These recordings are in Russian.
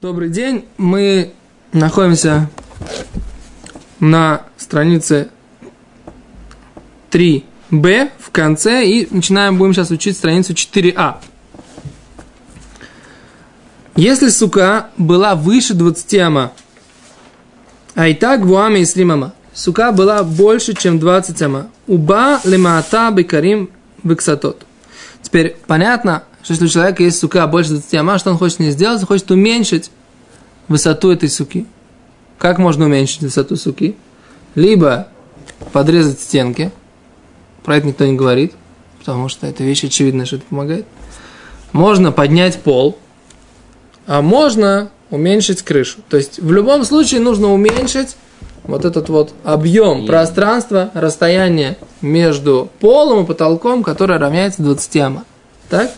Добрый день. Мы находимся на странице 3b в конце и начинаем, будем сейчас учить страницу 4а. Если сука была выше 20 ама, а и так гуами и сримама, сука была больше, чем 20 ама, уба лемаата бекарим бексатот. Теперь понятно, что если у человека есть сука больше 20 ама, что он хочет не сделать? Он хочет уменьшить высоту этой суки. Как можно уменьшить высоту суки? Либо подрезать стенки. Про это никто не говорит, потому что это вещь очевидная, что это помогает. Можно поднять пол, а можно уменьшить крышу. То есть в любом случае нужно уменьшить вот этот вот объем пространства, расстояние между полом и потолком, которое равняется 20 ама. Так?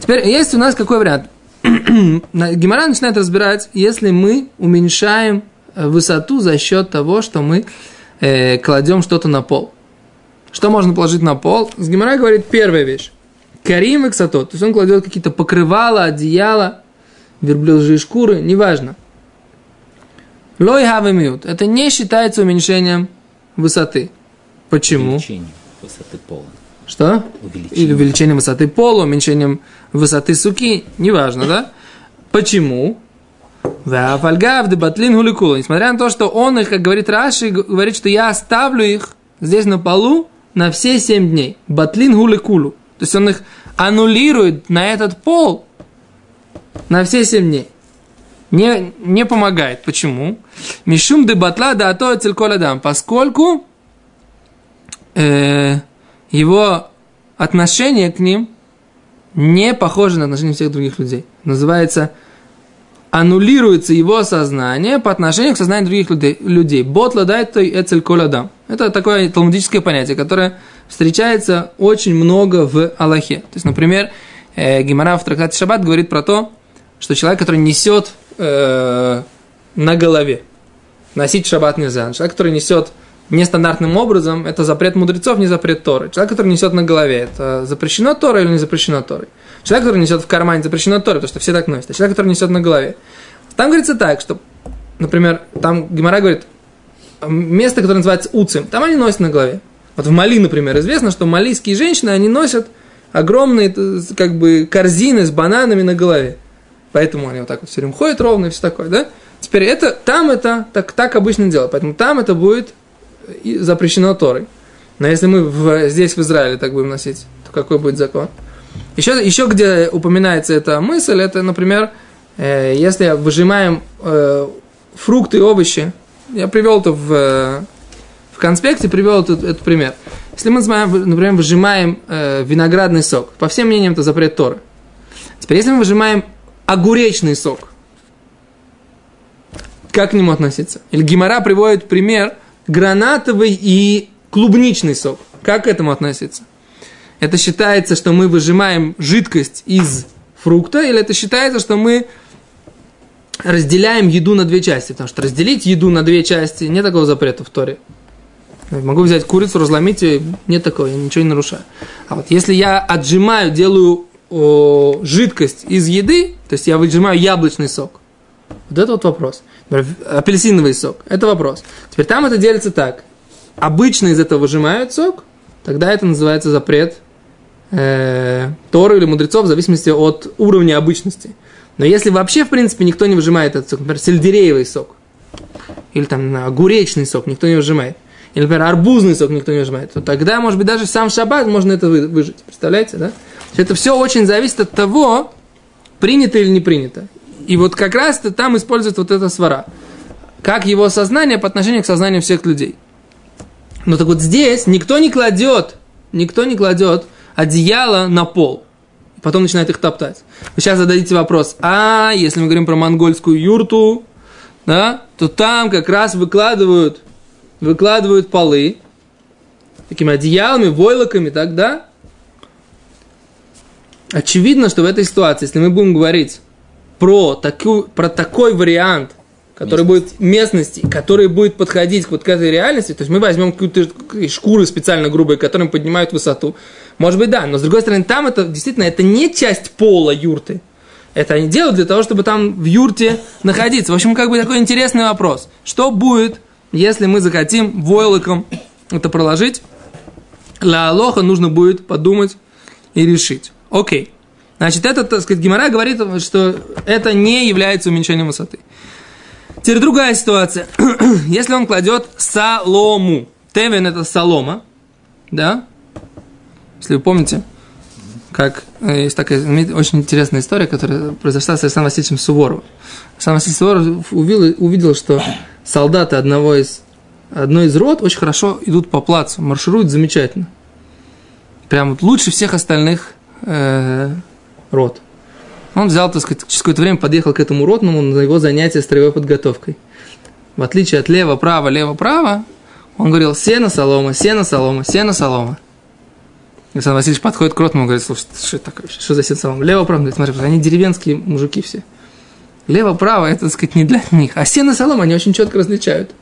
Теперь есть у нас какой вариант? Гимара начинает разбирать, если мы уменьшаем э, высоту за счет того, что мы э, кладем что-то на пол. Что можно положить на пол? С Гимара говорит первая вещь. Карим эксатот. То есть он кладет какие-то покрывала, одеяла, верблюжьи шкуры, неважно. Лой хавемиют. Это не считается уменьшением высоты. Почему? Увеличение высоты пола. Что? Увеличение. Или увеличением высоты пола, уменьшением высоты суки, неважно, да? Почему? Батлин гуликула. Несмотря на то, что он их, как говорит Раши, говорит, что я оставлю их здесь на полу на все семь дней. Батлин гуликулу. То есть он их аннулирует на этот пол на все семь дней. Не, не помогает. Почему? Мишум де батла да то цельколадам. Поскольку э, его отношение к ним не похоже на отношение всех других людей. Называется аннулируется его сознание по отношению к сознанию других людей. людей. Бот ладает той эцель коладам. Это такое талмудическое понятие, которое встречается очень много в Аллахе. То есть, например, э, Гимара в трактате Шаббат говорит про то, что человек, который несет э, на голове, носить шаббат нельзя. Человек, который несет нестандартным образом, это запрет мудрецов, не запрет Торы. Человек, который несет на голове, это запрещено Торой или не запрещено Торой? Человек, который несет в кармане, запрещено Торой, потому что все так носят. А человек, который несет на голове. Там говорится так, что, например, там Гимара говорит, место, которое называется Уцим, там они носят на голове. Вот в Мали, например, известно, что малийские женщины, они носят огромные как бы корзины с бананами на голове. Поэтому они вот так вот все время ходят ровно и все такое, да? Теперь это, там это так, так обычно делают. Поэтому там это будет запрещено Торой. Но если мы в, здесь, в Израиле, так будем носить, то какой будет закон? Еще, еще где упоминается эта мысль, это, например, э, если выжимаем э, фрукты и овощи, я привел это в, в конспекте, привел этот, этот пример. Если мы, например, выжимаем э, виноградный сок, по всем мнениям это запрет Торы. Теперь, если мы выжимаем огуречный сок, как к нему относиться? Или Гимара приводит пример гранатовый и клубничный сок. Как к этому относиться? Это считается, что мы выжимаем жидкость из фрукта, или это считается, что мы разделяем еду на две части? Потому что разделить еду на две части, нет такого запрета в Торе. Могу взять курицу, разломить ее, нет такого, я ничего не нарушаю. А вот если я отжимаю, делаю о, жидкость из еды, то есть я выжимаю яблочный сок, вот это вот вопрос. Апельсиновый сок, это вопрос. Теперь там это делится так. Обычно из этого выжимают сок, тогда это называется запрет э, Торы или мудрецов в зависимости от уровня обычности. Но если вообще, в принципе, никто не выжимает этот сок, например, сельдереевый сок, или там огуречный сок никто не выжимает, или, например, арбузный сок никто не выжимает, то тогда, может быть, даже сам шаббат можно это выжить. Представляете, да? Это все очень зависит от того, принято или не принято. И вот как раз -то там использует вот эта свара. Как его сознание по отношению к сознанию всех людей. Но так вот здесь никто не кладет, никто не кладет одеяло на пол. Потом начинает их топтать. Вы сейчас зададите вопрос, а если мы говорим про монгольскую юрту, да, то там как раз выкладывают, выкладывают полы такими одеялами, войлоками, так, да? Очевидно, что в этой ситуации, если мы будем говорить про, такую, про такой вариант, который Местность. будет местности, который будет подходить вот к этой реальности, то есть мы возьмем какую-то шкуры специально грубые, которые поднимают высоту, может быть, да, но с другой стороны, там это действительно это не часть пола юрты, Это они делают для того, чтобы там в юрте находиться. В общем, как бы такой интересный вопрос. Что будет, если мы захотим войлоком это проложить? Ла Алоха нужно будет подумать и решить. Окей. Значит, это, так сказать, Гимара говорит, что это не является уменьшением высоты. Теперь другая ситуация. Если он кладет солому. Тевен это солома. Да? Если вы помните, как э, есть такая очень интересная история, которая произошла с Александром Васильевичем Суворовым. Александр Васильевич Суворов увидел, увидел, что солдаты одного из, одной из рот очень хорошо идут по плацу, маршируют замечательно. Прям вот лучше всех остальных э, рот. Он взял, так сказать, через какое-то время подъехал к этому ротному на его занятие строевой подготовкой. В отличие от лево-право, лево-право, он говорил сено, солома, сено, солома, сено, солома. Александр Васильевич подходит к ротному и говорит, слушай, что такое? Что за сено, солома? Лево-право, смотри, они деревенские мужики все. Лево-право, это, так сказать, не для них. А сено, солома они очень четко различают.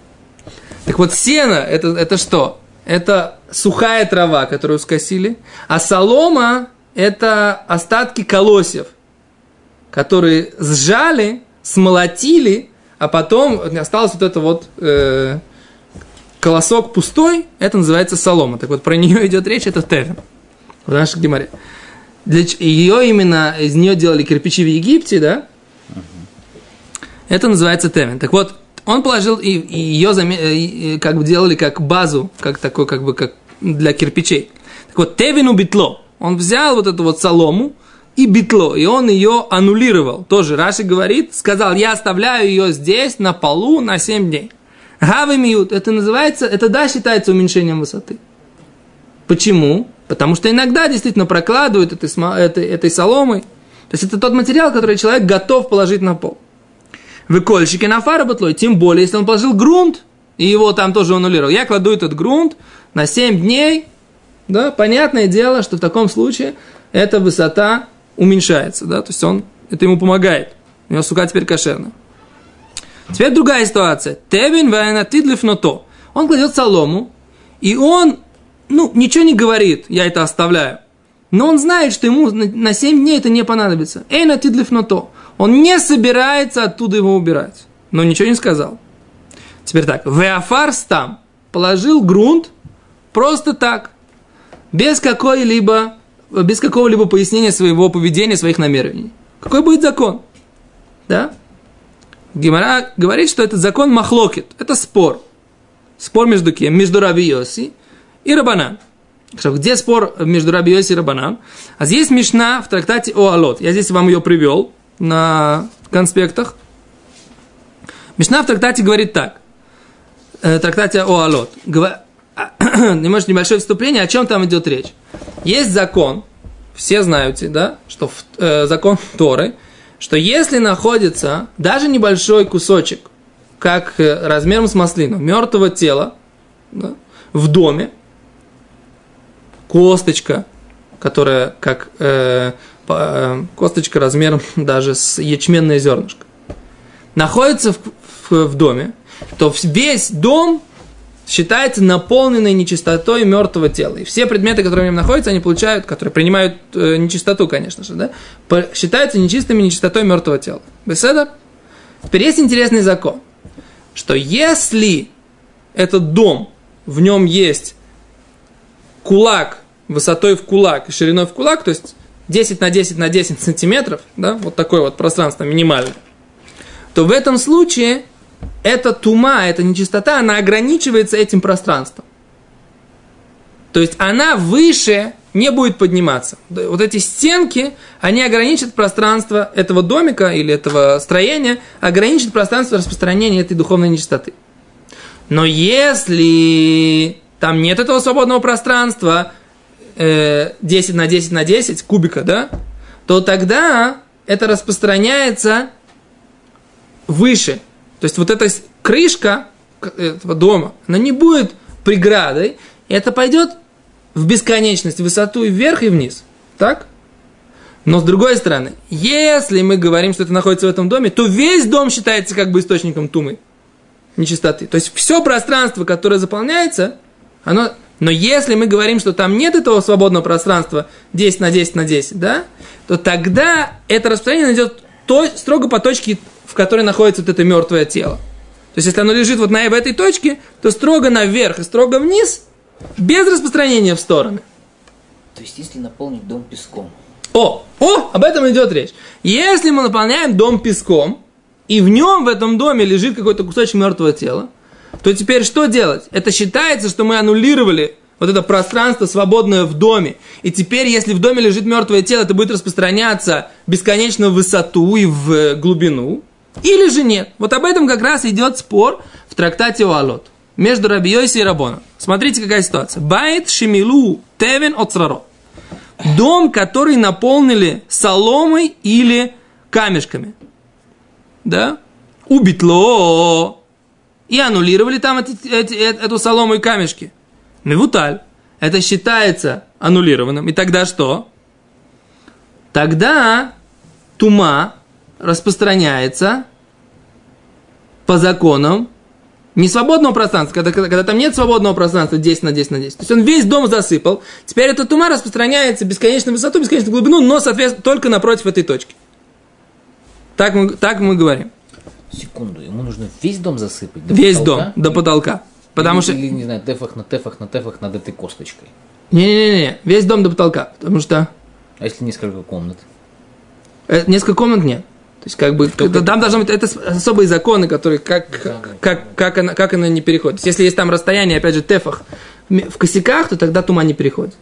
Так вот, сено, это, это что? Это сухая трава, которую скосили, а солома – это остатки колосьев – которые сжали, смолотили, а потом осталось вот это вот э, колосок пустой, это называется солома. Так вот, про нее идет речь, это тевен в нашей геморе. Для, ее именно, из нее делали кирпичи в Египте, да? Это называется тевен. Так вот, он положил, и, и ее заме, и, как бы делали как базу, как такой, как бы, как для кирпичей. Так вот, тевину битло. Он взял вот эту вот солому, и битло, и он ее аннулировал. Тоже Раши говорит, сказал, я оставляю ее здесь, на полу, на 7 дней. Гавы миют, это называется, это да, считается уменьшением высоты. Почему? Потому что иногда действительно прокладывают этой, этой, этой соломой. То есть это тот материал, который человек готов положить на пол. Выкольщики на фара батлой, тем более, если он положил грунт, и его там тоже аннулировал. Я кладу этот грунт на 7 дней, да, понятное дело, что в таком случае эта высота уменьшается, да, то есть он, это ему помогает. У него сука теперь кошерная. Теперь другая ситуация. Тебин вайнатидлиф то. Он кладет солому, и он, ну, ничего не говорит, я это оставляю. Но он знает, что ему на 7 дней это не понадобится. Эй, натидлиф то. Он не собирается оттуда его убирать. Но ничего не сказал. Теперь так. Веафарс там положил грунт просто так. Без какой-либо без какого-либо пояснения своего поведения, своих намерений. Какой будет закон? Да? Гимара говорит, что этот закон махлокит. Это спор. Спор между кем? Между Раби Йоси и Рабанан. Где спор между Раби Йоси и Рабанан? А здесь Мишна в трактате о Алот. Я здесь вам ее привел на конспектах. Мишна в трактате говорит так. Э, трактате о Алот. Немножко небольшое вступление, о чем там идет речь. Есть закон, все знаете, да, что э, закон Торы, что если находится даже небольшой кусочек, как э, размером с маслину, мертвого тела да, в доме, косточка, которая как э, э, косточка размером даже с ячменное зернышко, находится в, в, в доме, то весь дом считается наполненной нечистотой мертвого тела. И все предметы, которые в нем находятся, они получают, которые принимают э, нечистоту, конечно же, да, по, считаются нечистыми нечистотой мертвого тела. Беседа? Теперь есть интересный закон, что если этот дом, в нем есть кулак высотой в кулак и шириной в кулак, то есть 10 на 10 на 10 сантиметров, да, вот такое вот пространство минимальное, то в этом случае эта тума, эта нечистота, она ограничивается этим пространством. То есть она выше не будет подниматься. Вот эти стенки, они ограничат пространство этого домика или этого строения, ограничат пространство распространения этой духовной нечистоты. Но если там нет этого свободного пространства, 10 на 10 на 10 кубика, да, то тогда это распространяется выше – то есть вот эта крышка этого дома, она не будет преградой, и это пойдет в бесконечность, в высоту и вверх, и вниз. Так? Но с другой стороны, если мы говорим, что это находится в этом доме, то весь дом считается как бы источником тумы, нечистоты. То есть все пространство, которое заполняется, оно Но если мы говорим, что там нет этого свободного пространства 10 на 10 на 10, да, то тогда это распространение идет то, строго по точке, в которой находится вот это мертвое тело. То есть, если оно лежит вот на этой точке, то строго наверх и строго вниз, без распространения в стороны. То есть, если наполнить дом песком. О, о, об этом идет речь. Если мы наполняем дом песком, и в нем, в этом доме, лежит какой-то кусочек мертвого тела, то теперь что делать? Это считается, что мы аннулировали вот это пространство, свободное в доме. И теперь, если в доме лежит мертвое тело, это будет распространяться бесконечно в высоту и в глубину. Или же нет. Вот об этом как раз идет спор в трактате Уалот между Рабиойси и Рабоном. Смотрите, какая ситуация. Байт шимилу тевен оцраро. Дом, который наполнили соломой или камешками. Да? Убитло. И аннулировали там эти, эти, эту солому и камешки. Мевуталь. Это считается аннулированным. И тогда что? Тогда тума распространяется по законам не свободного пространства, когда, когда, когда там нет свободного пространства 10 на 10 на 10. То есть он весь дом засыпал. Теперь эта тума распространяется бесконечную высоту, бесконечную глубину, но, соответственно, только напротив этой точки. Так мы, так мы говорим. Секунду, ему нужно весь дом засыпать? До весь потолка? дом, до потолка. Потому или, что... Или, не знаю, тефах на тефах на тефах над этой косточкой. Не-не-не, весь дом до потолка, потому что... А если несколько комнат? Э, несколько комнат нет. То есть, как бы, Только... там должны быть, это особые законы, которые, как, как, как, она, как она не переходит. Если есть там расстояние, опять же, тефах, в косяках, то тогда тума не переходит.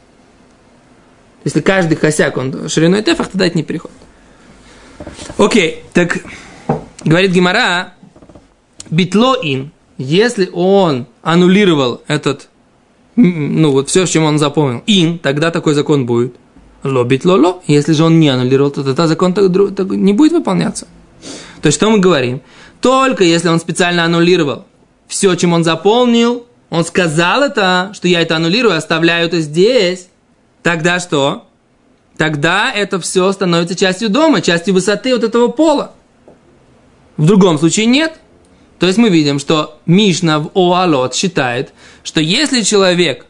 Если каждый косяк, он шириной тефах, тогда это не переходит. Окей, так, говорит Гимара, битло ин, если он аннулировал этот, ну вот все, с чем он запомнил, ин, тогда такой закон будет. Лобит лоло. Если же он не аннулировал, то тогда закон не будет выполняться. То есть, что мы говорим? Только если он специально аннулировал все, чем он заполнил, он сказал это, что я это аннулирую, оставляю это здесь, тогда что? Тогда это все становится частью дома, частью высоты вот этого пола. В другом случае нет. То есть мы видим, что Мишна в Оалот считает, что если человек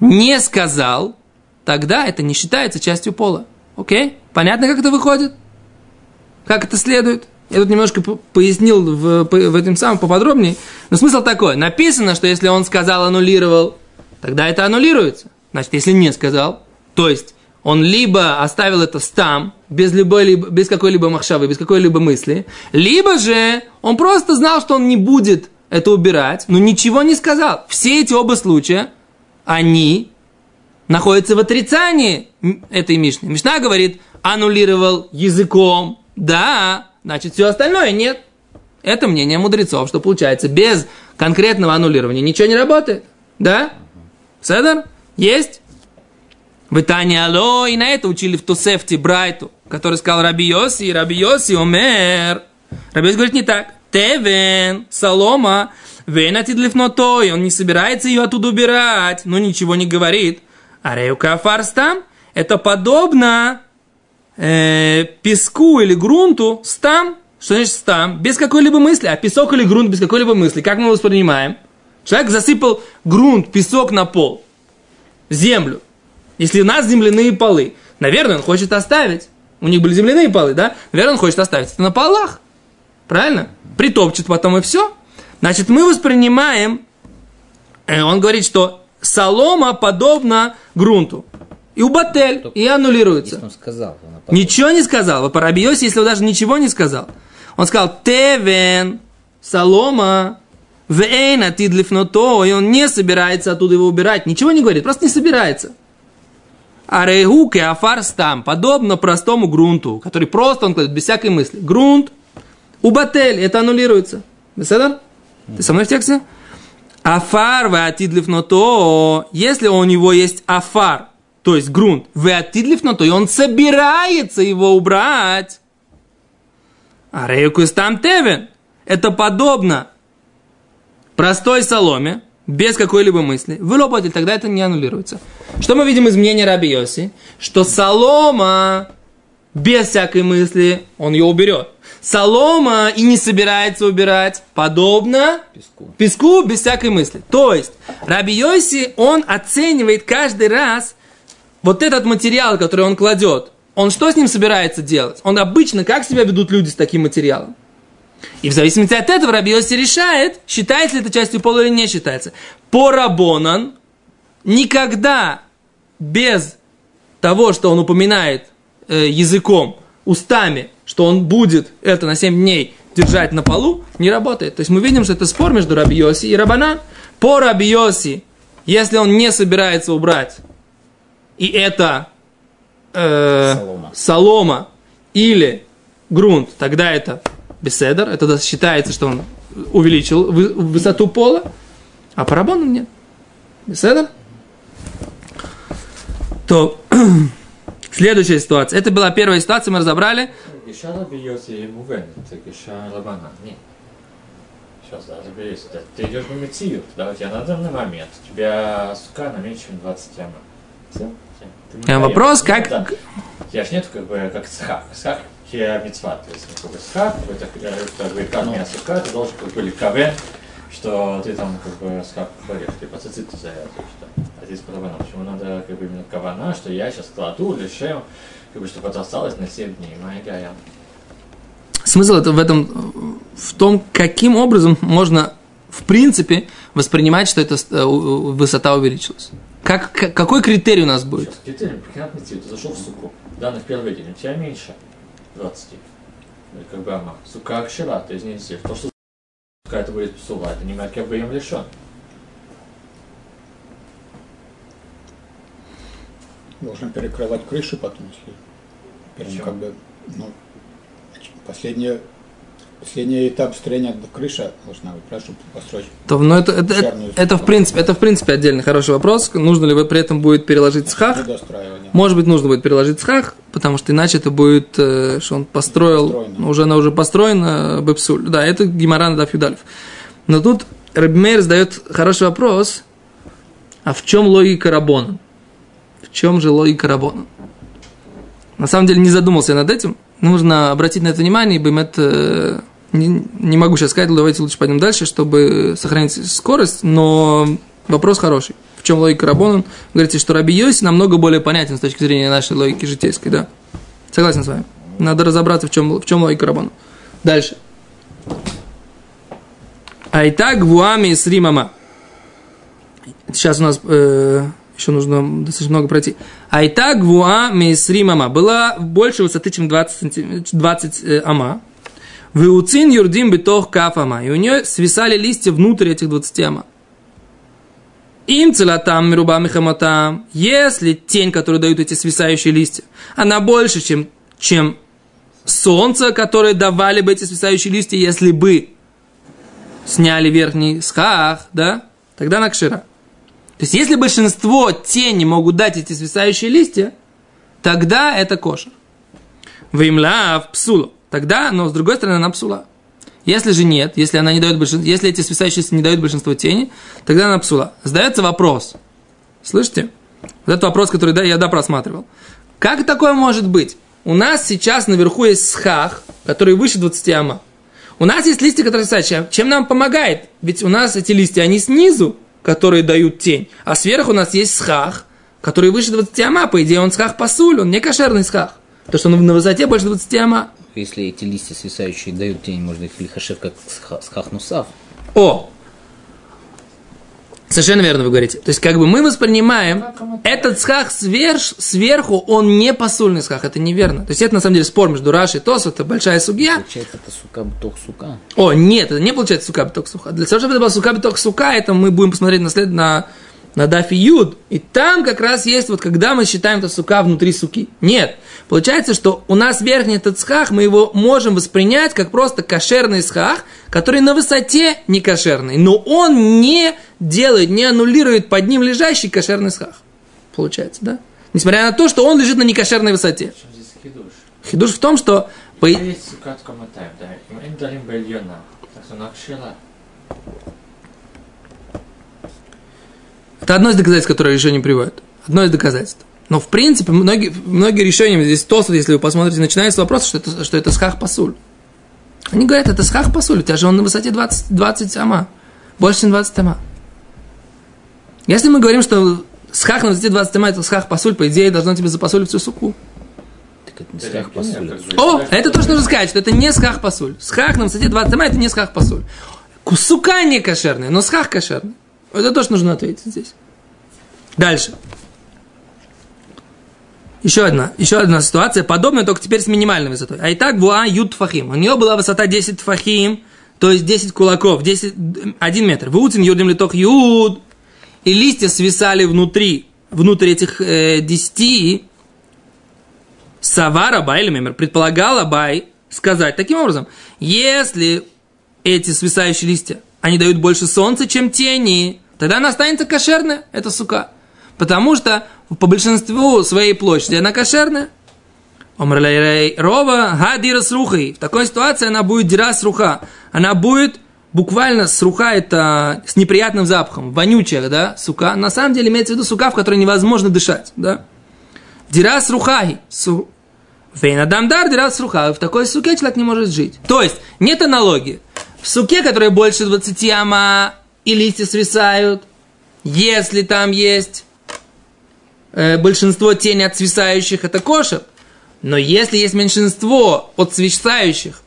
не сказал, тогда это не считается частью пола. Окей? Понятно, как это выходит? Как это следует? Я тут немножко пояснил в, в этом самом поподробнее. Но смысл такой. Написано, что если он сказал, аннулировал, тогда это аннулируется. Значит, если не сказал, то есть он либо оставил это стам, без, любой, без какой-либо махшавы, без какой-либо мысли, либо же он просто знал, что он не будет это убирать, но ничего не сказал. Все эти оба случая, они находятся в отрицании этой Мишны. Мишна говорит, аннулировал языком, да, значит, все остальное нет. Это мнение мудрецов, что получается, без конкретного аннулирования ничего не работает. Да? Седер? Есть? В Итане Алло, и на это учили в Тусефте Брайту, который сказал Раби Йоси, Раби Йоси Омер. Раби Йоси говорит не так. Тевен, Солома, Венатидлифното, и он не собирается ее оттуда убирать, но ничего не говорит. А Реюка Фарстам, это подобно э, песку или грунту, стам, что значит стам, без какой-либо мысли, а песок или грунт без какой-либо мысли, как мы воспринимаем? Человек засыпал грунт, песок на пол, землю. Если у нас земляные полы, наверное, он хочет оставить. У них были земляные полы, да? Наверное, он хочет оставить это на полах. Правильно? Притопчет потом и все. Значит, мы воспринимаем, э, он говорит, что солома подобна грунту. И у батель, Только и аннулируется. он сказал. Ничего не сказал. Вы парабьете, если он даже ничего не сказал. Он сказал, тевен, солома, вейна тидлифното, и он не собирается оттуда его убирать. Ничего не говорит, просто не собирается. А рейгуке афарстам, подобно простому грунту, который просто он кладет без всякой мысли. Грунт, у батель, это аннулируется. Беседа? Ты со мной в тексте? Афар то, если у него есть афар, то есть грунт, то, и он собирается его убрать. А рейкус там тевен. Это подобно простой соломе, без какой-либо мысли, вылопатель, тогда это не аннулируется. Что мы видим из мнения Раби Йоси? Что солома без всякой мысли, он ее уберет. Солома и не собирается убирать, подобно Песку. песку без всякой мысли. То есть, Раби Йоси, он оценивает каждый раз вот этот материал, который он кладет. Он что с ним собирается делать? Он обычно, как себя ведут люди с таким материалом? И в зависимости от этого Раби Йоси решает, считается ли это частью пола или не считается. По Рабонан никогда без того, что он упоминает э, языком, устами, что он будет это на 7 дней держать на полу, не работает. То есть мы видим, что это спор между Раби Йоси и Рабанан. По Раби Йоси, если он не собирается убрать, и это э, Солома. солома или грунт, тогда это беседер, это считается, что он увеличил вы- высоту пола, а по Рабану нет. Беседер? То Следующая ситуация. Это была первая ситуация, мы разобрали. Иша разбьется ему вен, так Иша Рабана. Нет. Сейчас разберись. Ты идешь в Мецию, да, у тебя на данный момент, у тебя сука на меньше, чем 20 яма. Все? А вопрос, ну, как... Да. Я ж нету, как бы, как схак. Схак я мецва, то есть, как бы, схак, это, как бы, как меня сука, ты должен, как бы, кавен, что ты там, как бы, схак говоришь, ты пацицит за это, что Здесь рабанам. Почему надо как бы именно кавана, что я сейчас кладу, лишем, как бы, чтобы это осталось на 7 дней. Моя гая. Смысл это в этом, в том, каким образом можно, в принципе, воспринимать, что эта э, высота увеличилась. Как, какой критерий у нас будет? Сейчас, критерий, мецию, ты зашел в суку, данных первый день, у тебя меньше 20. Ну, Как бы ама. Сука акшира, то есть не здесь. То, что сука это будет псула, это не макер бы им лишен. Должен перекрывать крышу потом, если прям как бы, ну, последний, последний этап строения крыша должна быть, правда, чтобы построить. То, ну, это, это, это, это в принципе, это в принципе отдельный хороший вопрос. Нужно ли вы при этом будет переложить схах? Может быть, нужно будет переложить схах, потому что иначе это будет, э, что он построил, Построено. уже она уже построена, бепсуль. Да, это Гимаран да Фюдалев. Но тут Рабмейр задает хороший вопрос, а в чем логика Рабона? Чем же логика Рабона? На самом деле не задумался над этим. Нужно обратить на это внимание, ибо это не, не могу сейчас сказать, давайте лучше пойдем дальше, чтобы сохранить скорость, но вопрос хороший. В чем логика Рабона? Говорите, что Раби Йоси намного более понятен с точки зрения нашей логики житейской, да? Согласен с вами. Надо разобраться, в чем, в чем логика Рабона. Дальше. Айтак вуами с Римама. Сейчас у нас э, еще нужно достаточно много пройти. Айтак вуа мисримама. Была больше высоты, чем 20, сантим- 20 э, ама. Виуцин юрдим битох каф ама. И у нее свисали листья внутрь этих 20 ама. Им целатам мируба михамотам. Если тень, которую дают эти свисающие листья, она больше, чем, чем солнце, которое давали бы эти свисающие листья, если бы сняли верхний схах, да, тогда накшира. То есть, если большинство тени могут дать эти свисающие листья, тогда это кошер. Вимла в псулу. Тогда, но с другой стороны, она псула. Если же нет, если она не дает большинство, если эти свисающие листья не дают большинство тени, тогда она псула. Задается вопрос. Слышите? Вот этот вопрос, который да, я да просматривал. Как такое может быть? У нас сейчас наверху есть схах, который выше 20 ама. У нас есть листья, которые свисающие. Чем нам помогает? Ведь у нас эти листья, они снизу, которые дают тень. А сверху у нас есть схах, который выше 20 ама. По идее, он схах пасуль, он не кошерный схах. Потому что он на высоте больше 20 ама. Если эти листья свисающие дают тень, можно их лихашев как сха- схахнусав. О! Совершенно верно вы говорите. То есть, как бы мы воспринимаем этот схах сверх, сверху, он не посульный схах. Это неверно. То есть, это на самом деле спор между Рашей и Тосу, это большая судья. Получается, это сука, буток сука. О, нет, это не получается сука биток суха. Для того, чтобы это была сука биток сука, это мы будем посмотреть на, след... на, на дафи юд. И там как раз есть, вот когда мы считаем это сука внутри суки. Нет. Получается, что у нас верхний этот схах, мы его можем воспринять как просто кошерный схах, который на высоте не кошерный. Но он не делает, не аннулирует под ним лежащий кошерный схах. Получается, да? Несмотря на то, что он лежит на некошерной высоте. Хидуш? Хидуш в том, что по... Есть сукат коматаем, да. Им им дарим бельона. Так что накшила. Это одно из доказательств, которое еще не приводит. Одно из доказательств. Но, в принципе, многие, многие решения, здесь Тосфот, если вы посмотрите, начинается с вопроса, что это, что это схах пасуль. Они говорят, это схах пасуль, у тебя же он на высоте 20, 20 ама. Больше, чем 20 ама. Если мы говорим, что схах на высоте 20 ама, это схах пасуль, по идее, должно тебе запасулить всю суку. Так это не схах пасуль. О, это то, что нужно сказать, что это не схах пасуль. Схах на высоте 20 ама, это не схах пасуль. Сука не кошерная, но схах кошерный. Это то, что нужно ответить здесь. Дальше. Еще одна, еще одна ситуация, подобная, только теперь с минимальной высотой. А итак, буа ют фахим. У нее была высота 10 фахим, то есть 10 кулаков, 10, 1 метр. Вуцин юдим литох юд. И листья свисали внутри, внутрь этих э, 10. Савара Бай, или мемер, предполагала Бай сказать таким образом, если эти свисающие листья, они дают больше солнца, чем тени, тогда она останется кошерная, эта сука. Потому что по большинству своей площади она кошерная. Рова гадира с рухой. В такой ситуации она будет дира с руха. Она будет буквально с руха это с неприятным запахом, вонючая, да, сука. На самом деле имеется в виду сука, в которой невозможно дышать, да. Дира с рухай. Су... Вейнадамдар дира с рухай. В такой суке человек не может жить. То есть, нет аналогии. В суке, которая больше 20 ама, и листья свисают, если там есть э, большинство тени от свисающих, это кошер. Но если есть меньшинство от свисающих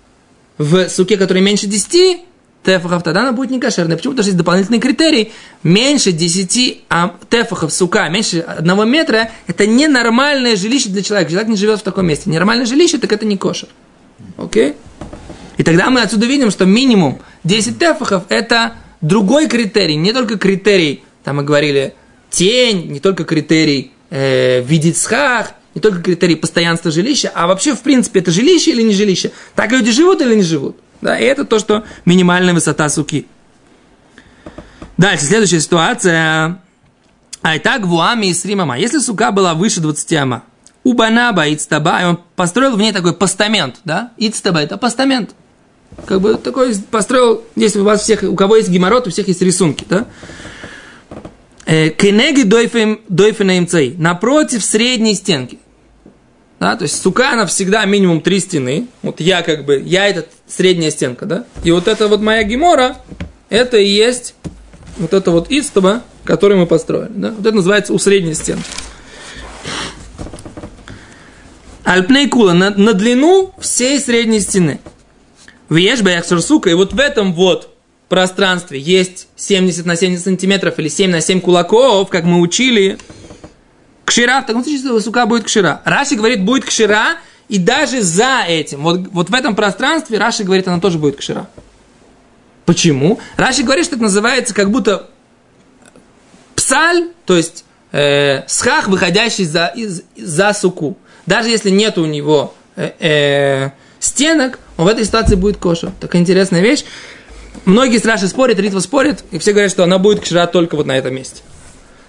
в суке, который меньше 10 тефахов, тогда она будет не кошерной. Почему? Потому что есть дополнительный критерий. Меньше 10 а, тефахов сука, меньше одного метра, это ненормальное жилище для человека. Человек не живет в таком месте. Нормальное жилище, так это не кошер. Окей? И тогда мы отсюда видим, что минимум 10 тефахов это другой критерий, не только критерий, там мы говорили, тень, не только критерий э, видеть схах, не только критерий постоянства жилища, а вообще, в принципе, это жилище или не жилище. Так люди живут или не живут. Да, и это то, что минимальная высота суки. Дальше, следующая ситуация. А и так вуами и сримама. Если сука была выше 20 ама, у банаба ицтаба, и он построил в ней такой постамент, да? Ицтаба – это постамент. Как бы такой построил, если у вас всех, у кого есть геморрот, у всех есть рисунки, да? Кенеги дойфена имцей. Напротив средней стенки. Да, то есть сука, она всегда минимум три стены. Вот я как бы, я это средняя стенка, да? И вот это вот моя гемора, это и есть вот это вот истоба, который мы построили. Да? Вот это называется у средней стенки. Альпней кула на, на длину всей средней стены. Сука, и вот в этом вот пространстве есть 70 на 70 сантиметров или 7 на 7 кулаков, как мы учили, кшира, в таком случае сука будет кшира. Раши говорит, будет кшира, и даже за этим, вот, вот в этом пространстве Раши говорит, она тоже будет кшира. Почему? Раши говорит, что это называется как будто псаль, то есть э, схах, выходящий за, из, за суку. Даже если нет у него э, э, стенок, он в этой ситуации будет коша. Такая интересная вещь. Многие с Раши спорят, Ритва спорит, и все говорят, что она будет кшира только вот на этом месте.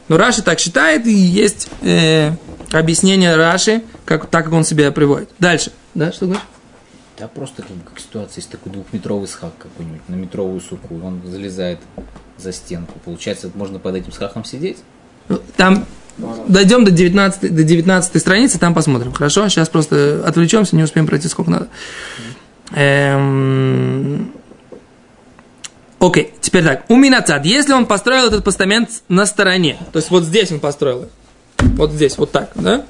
Но Раши так считает, и есть э, объяснение Раши, как, так как он себя приводит. Дальше. Да, что говоришь? Да, просто как, как ситуация, есть такой двухметровый схак какой-нибудь на метровую суку, он залезает за стенку. Получается, можно под этим схаком сидеть? Там дойдем до 19, до 19 страницы, там посмотрим. Хорошо? Сейчас просто отвлечемся, не успеем пройти сколько надо. Эм... Окей, теперь так. У Минацад, если он построил этот постамент на стороне, то есть вот здесь он построил, вот здесь, вот так, да?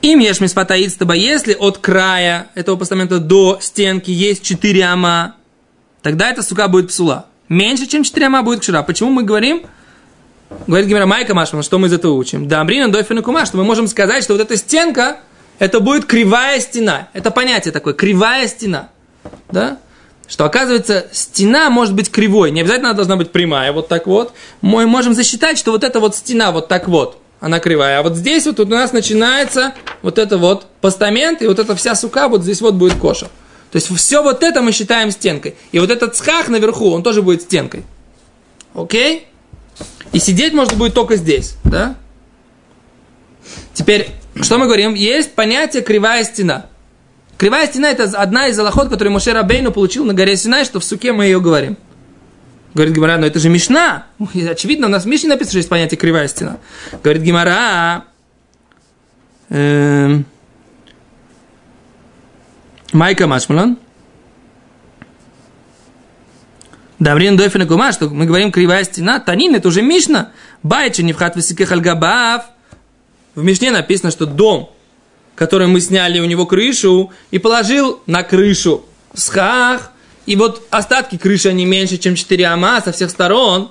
Им ешмис фатаидстаба, если от края этого постамента до стенки есть 4 ама, тогда эта сука будет псула. Меньше, чем 4 ама будет кшира. Почему мы говорим? Говорит Гимера Майка Машма, что мы из этого учим? Да, Амрина Дойфин и Кума, что мы можем сказать, что вот эта стенка, это будет кривая стена. Это понятие такое, кривая стена. Да? Что оказывается, стена может быть кривой. Не обязательно она должна быть прямая, вот так вот. Мы можем засчитать, что вот эта вот стена вот так вот она кривая. А вот здесь вот у нас начинается вот это вот постамент, и вот эта вся сука вот здесь вот будет коша. То есть все вот это мы считаем стенкой. И вот этот схах наверху, он тоже будет стенкой. Окей? И сидеть можно будет только здесь, да? Теперь, что мы говорим? Есть понятие кривая стена. Кривая стена это одна из аллахот, которую Моше Рабейну получил на горе Синай, что в суке мы ее говорим. Говорит Гимара, но это же Мишна. Очевидно, у нас в Мишне написано, что есть понятие кривая стена. Говорит Гимара, Эм, Майка Машмалан. Даврин Дойфина Кума, что мы говорим кривая стена, Танин, это уже Мишна. Байча не вхат высоких альгабав. В Мишне написано, что дом, который мы сняли у него крышу и положил на крышу схах, и вот остатки крыши, они меньше, чем 4 ама со всех сторон,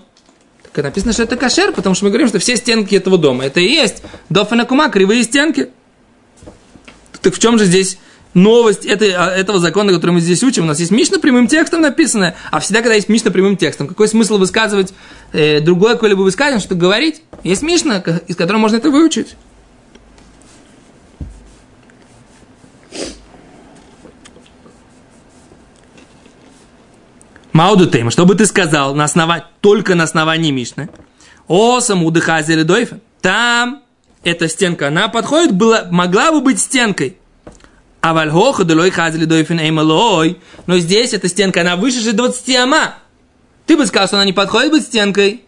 так написано, что это кошер, потому что мы говорим, что все стенки этого дома, это и есть дофена кума, кривые стенки. Так в чем же здесь новость этой, а, этого закона, который мы здесь учим. У нас есть Мишна прямым текстом написанное, а всегда, когда есть Мишна прямым текстом, какой смысл высказывать э, другое какое-либо высказывание, что говорить? Есть Мишна, из которой можно это выучить. Мауду тема, что бы ты сказал на основании, только на основании Мишны? О, самуды хазели дойфа. Там эта стенка, она подходит, была, могла бы быть стенкой. А вальхоха делой хазели дойфин эймалой. Но здесь эта стенка, она выше же 20 ама. Ты бы сказал, что она не подходит быть стенкой.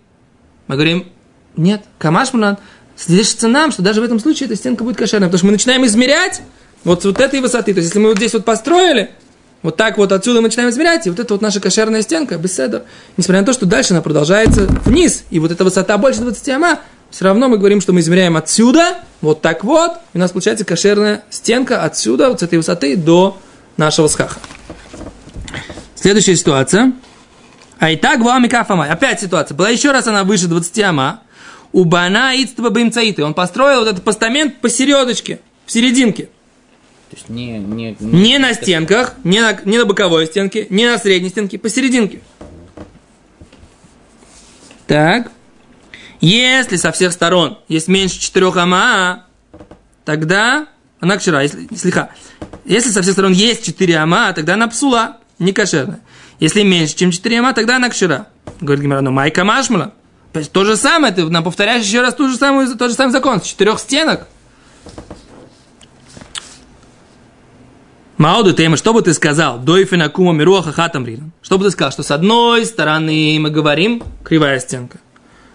Мы говорим, нет, камаш мулан. Здесь нам, что даже в этом случае эта стенка будет кошерной. Потому что мы начинаем измерять вот с вот этой высоты. То есть, если мы вот здесь вот построили, вот так вот отсюда мы начинаем измерять, и вот это вот наша кошерная стенка, беседа, несмотря на то, что дальше она продолжается вниз, и вот эта высота больше 20 ама, все равно мы говорим, что мы измеряем отсюда, вот так вот, и у нас получается кошерная стенка отсюда, вот с этой высоты до нашего схаха. Следующая ситуация. А и так вам кафамай. Опять ситуация. Была еще раз она выше 20 ама. У бана ицтва бимцаиты. Он построил вот этот постамент посередочке, в серединке. То есть не, не, Не на стенках, не на, не на боковой стенке, не на средней стенке, посерединке. Так. Если со всех сторон есть меньше 4 ама, тогда она кшера. Если, слегка. Если со всех сторон есть 4 ама, тогда она псула, не кошерная. Если меньше, чем 4 ама, тогда она кшера. Говорит Гимара, ну майка машмала. То же самое, ты нам повторяешь еще раз тот же самый, тот же самый закон. С четырех стенок. Мауду тема, что бы ты сказал? Дойфина кума мируаха хатам Что бы ты сказал? Что с одной стороны мы говорим кривая стенка.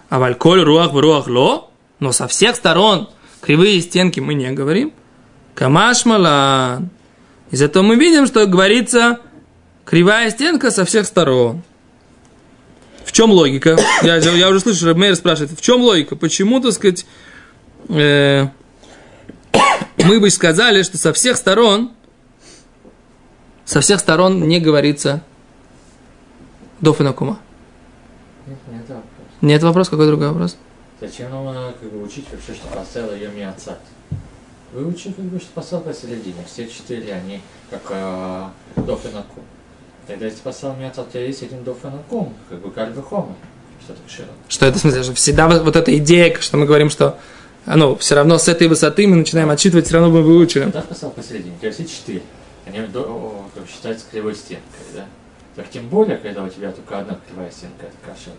А вальколь руах руах ло, но со всех сторон кривые стенки мы не говорим. Камаш малан. Из этого мы видим, что говорится кривая стенка со всех сторон. В чем логика? Я, я уже слышу, Рабмейр спрашивает, в чем логика? Почему, так сказать, э, мы бы сказали, что со всех сторон, со всех сторон не говорится дофинакума. Нет, нет вопрос. Нет вопрос, какой другой вопрос? Зачем нам э, как бы, учить вообще, что поставил ее миоцат? Выучи, как бы, что поставил посередине. Все четыре, они как э, дофинакум. Тогда если поставил миоцат, у тебя есть один дофинакум, как бы кальвихома. Что так широко? Что это в смысле? Что всегда вот, вот эта идея, что мы говорим, что ну, все равно с этой высоты мы начинаем отсчитывать, все равно мы выучили. Когда поставил посередине, у тебя все четыре. Они как считаются кривой стенкой, да? Так тем более, когда у тебя только одна кривая стенка, это кашер.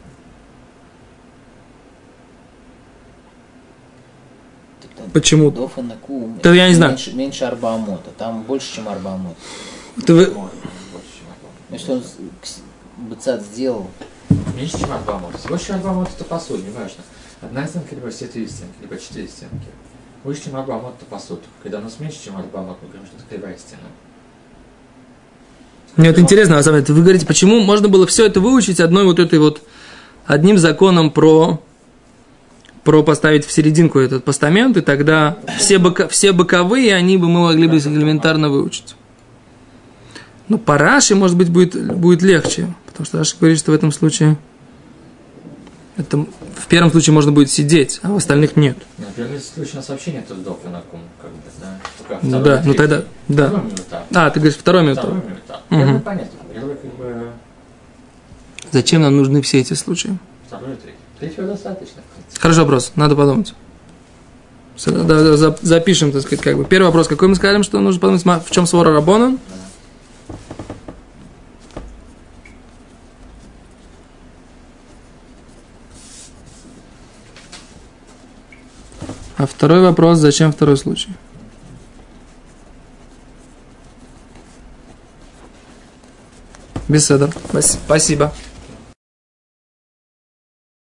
Почему? Дофа на кум. Да я не знаю. Меньше, меньше арбаамота. Там больше, чем арбаамот. Это вы- чем одна. Если он быцат сделал, Меньше, чем Арбамот. Больше Арбамот это посуд, неважно. Одна стенка, либо все три стенки, либо четыре стенки. Выше, чем Арбамот, это посуд. Когда у нас меньше, чем Арбамот, мы говорим, что это кривая стена. Мне вот интересно, вы говорите, почему можно было все это выучить одной вот этой вот, одним законом про, про поставить в серединку этот постамент, и тогда все, бока, все боковые, они бы мы могли бы элементарно выучить. Но по Раши, может быть, будет, будет легче, потому что Раши говорит, что в этом случае это, в первом случае можно будет сидеть, а в остальных нет. На первый случай у нас вообще нет дофа на кум, как бы, да. Ну второй, да, ну тогда, да. Второй минута. А, ты говоришь, второй минут. Второй минута. Мгм. Первый понятно. Первый, как бы, Зачем нам нужны все эти случаи? второй и третий. Третьего достаточно, в. Хороший вопрос, надо подумать. Да, да, запишем, так сказать, как бы. Первый вопрос, какой мы сказали, что нужно подумать, ма- в чем свора Рабона? А второй вопрос, зачем второй случай? Беседа. Спасибо.